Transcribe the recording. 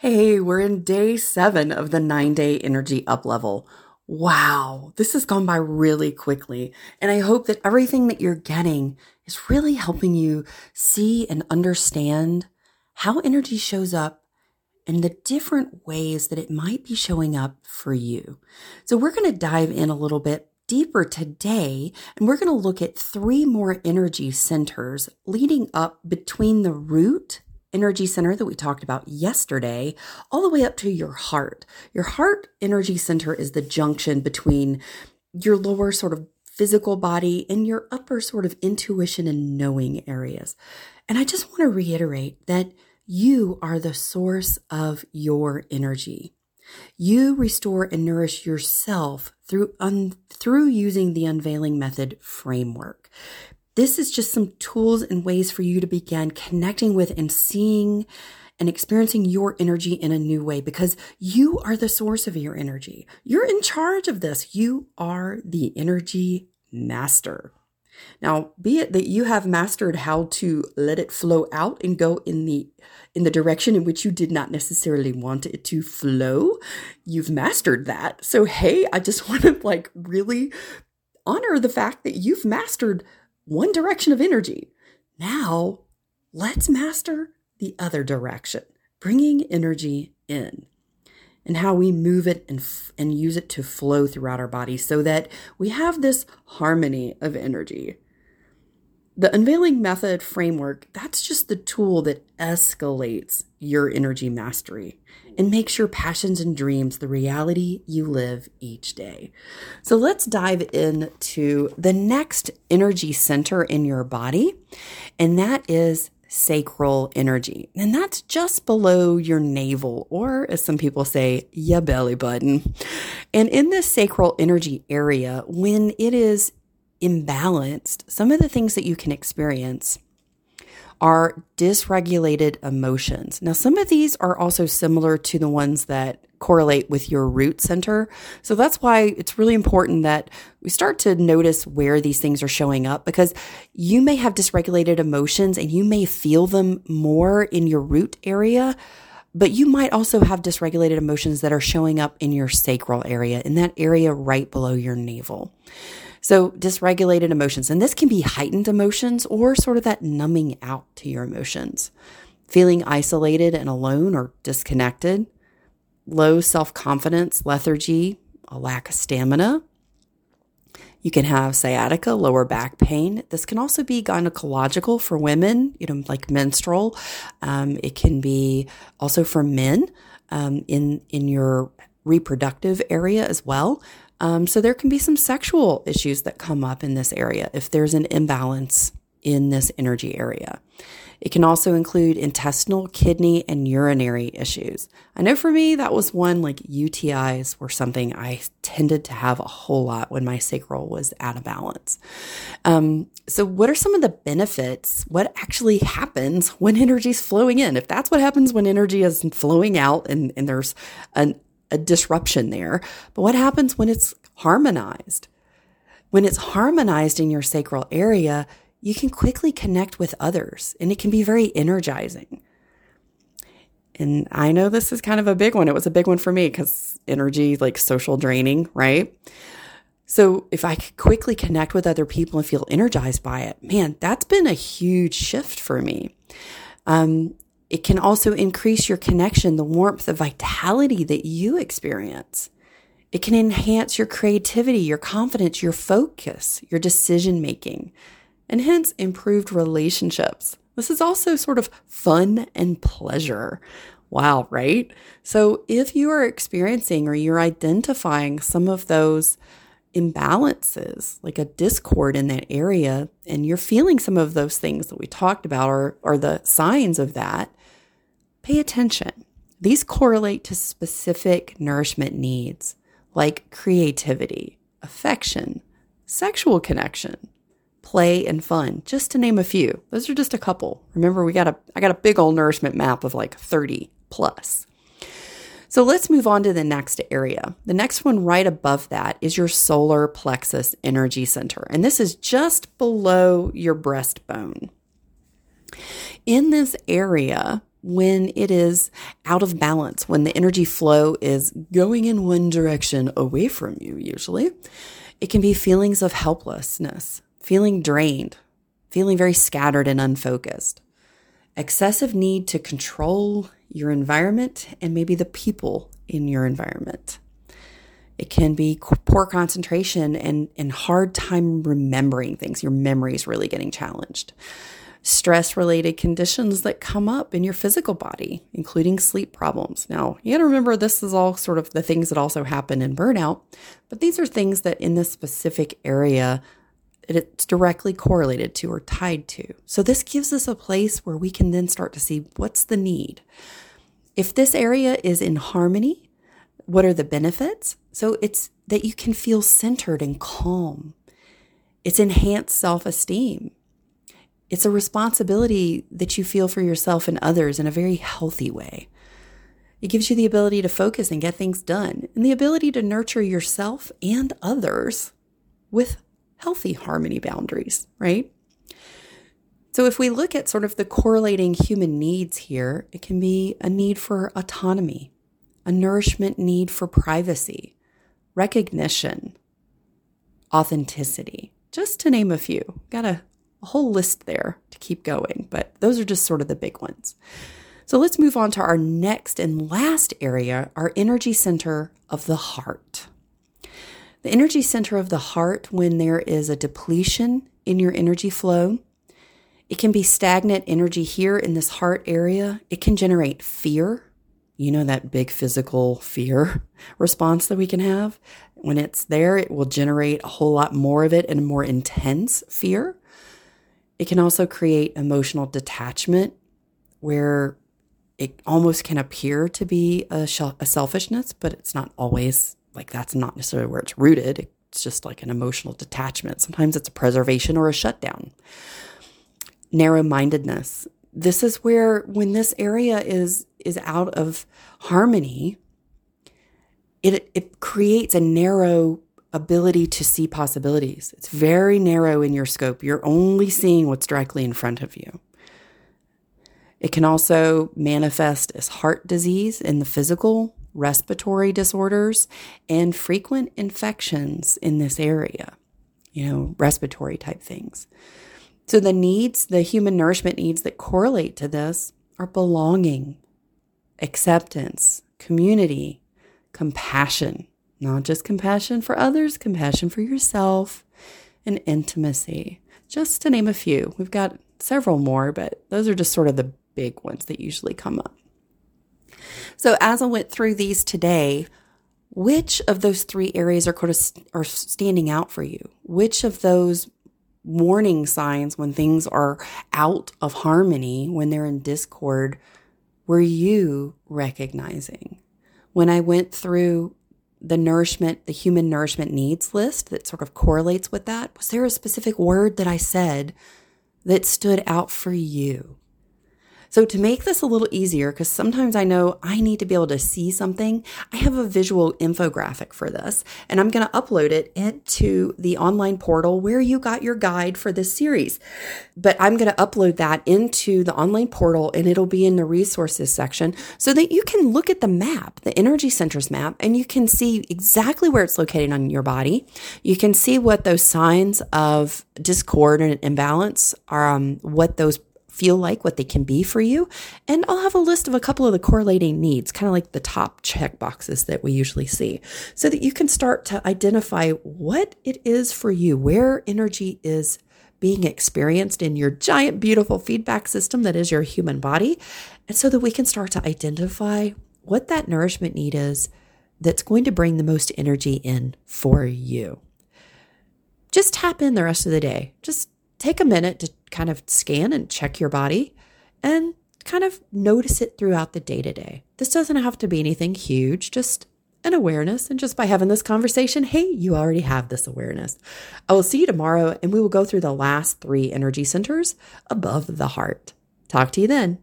Hey, we're in day seven of the nine day energy up level. Wow, this has gone by really quickly. And I hope that everything that you're getting is really helping you see and understand how energy shows up and the different ways that it might be showing up for you. So we're going to dive in a little bit deeper today, and we're going to look at three more energy centers leading up between the root energy center that we talked about yesterday, all the way up to your heart. Your heart energy center is the junction between your lower sort of physical body and your upper sort of intuition and knowing areas. And I just want to reiterate that you are the source of your energy. You restore and nourish yourself through un- through using the unveiling method framework. This is just some tools and ways for you to begin connecting with and seeing and experiencing your energy in a new way because you are the source of your energy. You're in charge of this. You are the energy master. Now, be it that you have mastered how to let it flow out and go in the in the direction in which you did not necessarily want it to flow, you've mastered that. So, hey, I just want to like really honor the fact that you've mastered one direction of energy. Now, let's master the other direction, bringing energy in and how we move it and, f- and use it to flow throughout our body so that we have this harmony of energy. The unveiling method framework, that's just the tool that escalates your energy mastery and makes your passions and dreams the reality you live each day. So let's dive into the next energy center in your body, and that is sacral energy. And that's just below your navel, or as some people say, your belly button. And in this sacral energy area, when it is imbalanced, some of the things that you can experience are dysregulated emotions. Now, some of these are also similar to the ones that correlate with your root center. So that's why it's really important that we start to notice where these things are showing up because you may have dysregulated emotions and you may feel them more in your root area. But you might also have dysregulated emotions that are showing up in your sacral area, in that area right below your navel. So, dysregulated emotions, and this can be heightened emotions or sort of that numbing out to your emotions. Feeling isolated and alone or disconnected, low self confidence, lethargy, a lack of stamina. You can have sciatica, lower back pain. This can also be gynecological for women, you know, like menstrual. Um, it can be also for men um, in in your reproductive area as well. Um, so there can be some sexual issues that come up in this area if there's an imbalance in this energy area. It can also include intestinal, kidney, and urinary issues. I know for me, that was one like UTIs were something I tended to have a whole lot when my sacral was out of balance. Um, so, what are some of the benefits? What actually happens when energy is flowing in? If that's what happens when energy is flowing out and, and there's an a disruption there. But what happens when it's harmonized? When it's harmonized in your sacral area, you can quickly connect with others and it can be very energizing. And I know this is kind of a big one. It was a big one for me because energy, like social draining, right? So if I could quickly connect with other people and feel energized by it, man, that's been a huge shift for me. Um, it can also increase your connection, the warmth, the vitality that you experience. It can enhance your creativity, your confidence, your focus, your decision making, and hence improved relationships. This is also sort of fun and pleasure. Wow, right? So if you are experiencing or you're identifying some of those imbalances, like a discord in that area, and you're feeling some of those things that we talked about or, or the signs of that, Pay attention. These correlate to specific nourishment needs like creativity, affection, sexual connection, play and fun, just to name a few. Those are just a couple. Remember, we got a I got a big old nourishment map of like 30 plus. So let's move on to the next area. The next one right above that is your solar plexus energy center. And this is just below your breastbone. In this area, when it is out of balance, when the energy flow is going in one direction away from you, usually. It can be feelings of helplessness, feeling drained, feeling very scattered and unfocused, excessive need to control your environment and maybe the people in your environment. It can be poor concentration and, and hard time remembering things. Your memory is really getting challenged. Stress related conditions that come up in your physical body, including sleep problems. Now, you got to remember this is all sort of the things that also happen in burnout, but these are things that in this specific area it's directly correlated to or tied to. So this gives us a place where we can then start to see what's the need. If this area is in harmony, what are the benefits? So it's that you can feel centered and calm. It's enhanced self esteem. It's a responsibility that you feel for yourself and others in a very healthy way. It gives you the ability to focus and get things done, and the ability to nurture yourself and others with healthy harmony boundaries, right? So, if we look at sort of the correlating human needs here, it can be a need for autonomy, a nourishment need for privacy, recognition, authenticity, just to name a few. Got a, a, whole list there to keep going, but those are just sort of the big ones. So, let's move on to our next and last area, our energy center of the heart. The energy center of the heart, when there is a depletion in your energy flow, it can be stagnant energy here in this heart area. It can generate fear. You know, that big physical fear response that we can have. When it's there, it will generate a whole lot more of it and more intense fear. It can also create emotional detachment where it almost can appear to be a, a selfishness, but it's not always like that's not necessarily where it's rooted. It's just like an emotional detachment. Sometimes it's a preservation or a shutdown. Narrow mindedness. This is where when this area is is out of harmony, it it creates a narrow ability to see possibilities. It's very narrow in your scope. You're only seeing what's directly in front of you. It can also manifest as heart disease in the physical respiratory disorders, and frequent infections in this area, you know, respiratory type things. So, the needs, the human nourishment needs that correlate to this are belonging, acceptance, community, compassion, not just compassion for others, compassion for yourself, and intimacy, just to name a few. We've got several more, but those are just sort of the big ones that usually come up. So as I went through these today, which of those three areas are kind of are standing out for you? Which of those warning signs when things are out of harmony, when they're in discord, were you recognizing? When I went through the nourishment, the human nourishment needs list that sort of correlates with that, was there a specific word that I said that stood out for you? So to make this a little easier, because sometimes I know I need to be able to see something, I have a visual infographic for this, and I'm going to upload it into the online portal where you got your guide for this series. But I'm going to upload that into the online portal and it'll be in the resources section so that you can look at the map, the energy centers map, and you can see exactly where it's located on your body. You can see what those signs of discord and imbalance are, um, what those feel like, what they can be for you. And I'll have a list of a couple of the correlating needs, kind of like the top check boxes that we usually see, so that you can start to identify what it is for you, where energy is being experienced in your giant, beautiful feedback system that is your human body. And so that we can start to identify what that nourishment need is that's going to bring the most energy in for you. Just tap in the rest of the day. Just take a minute to kind of scan and check your body and kind of notice it throughout the day to day. This doesn't have to be anything huge, just an awareness. And just by having this conversation, hey, you already have this awareness. I will see you tomorrow and we will go through the last three energy centers above the heart. Talk to you then.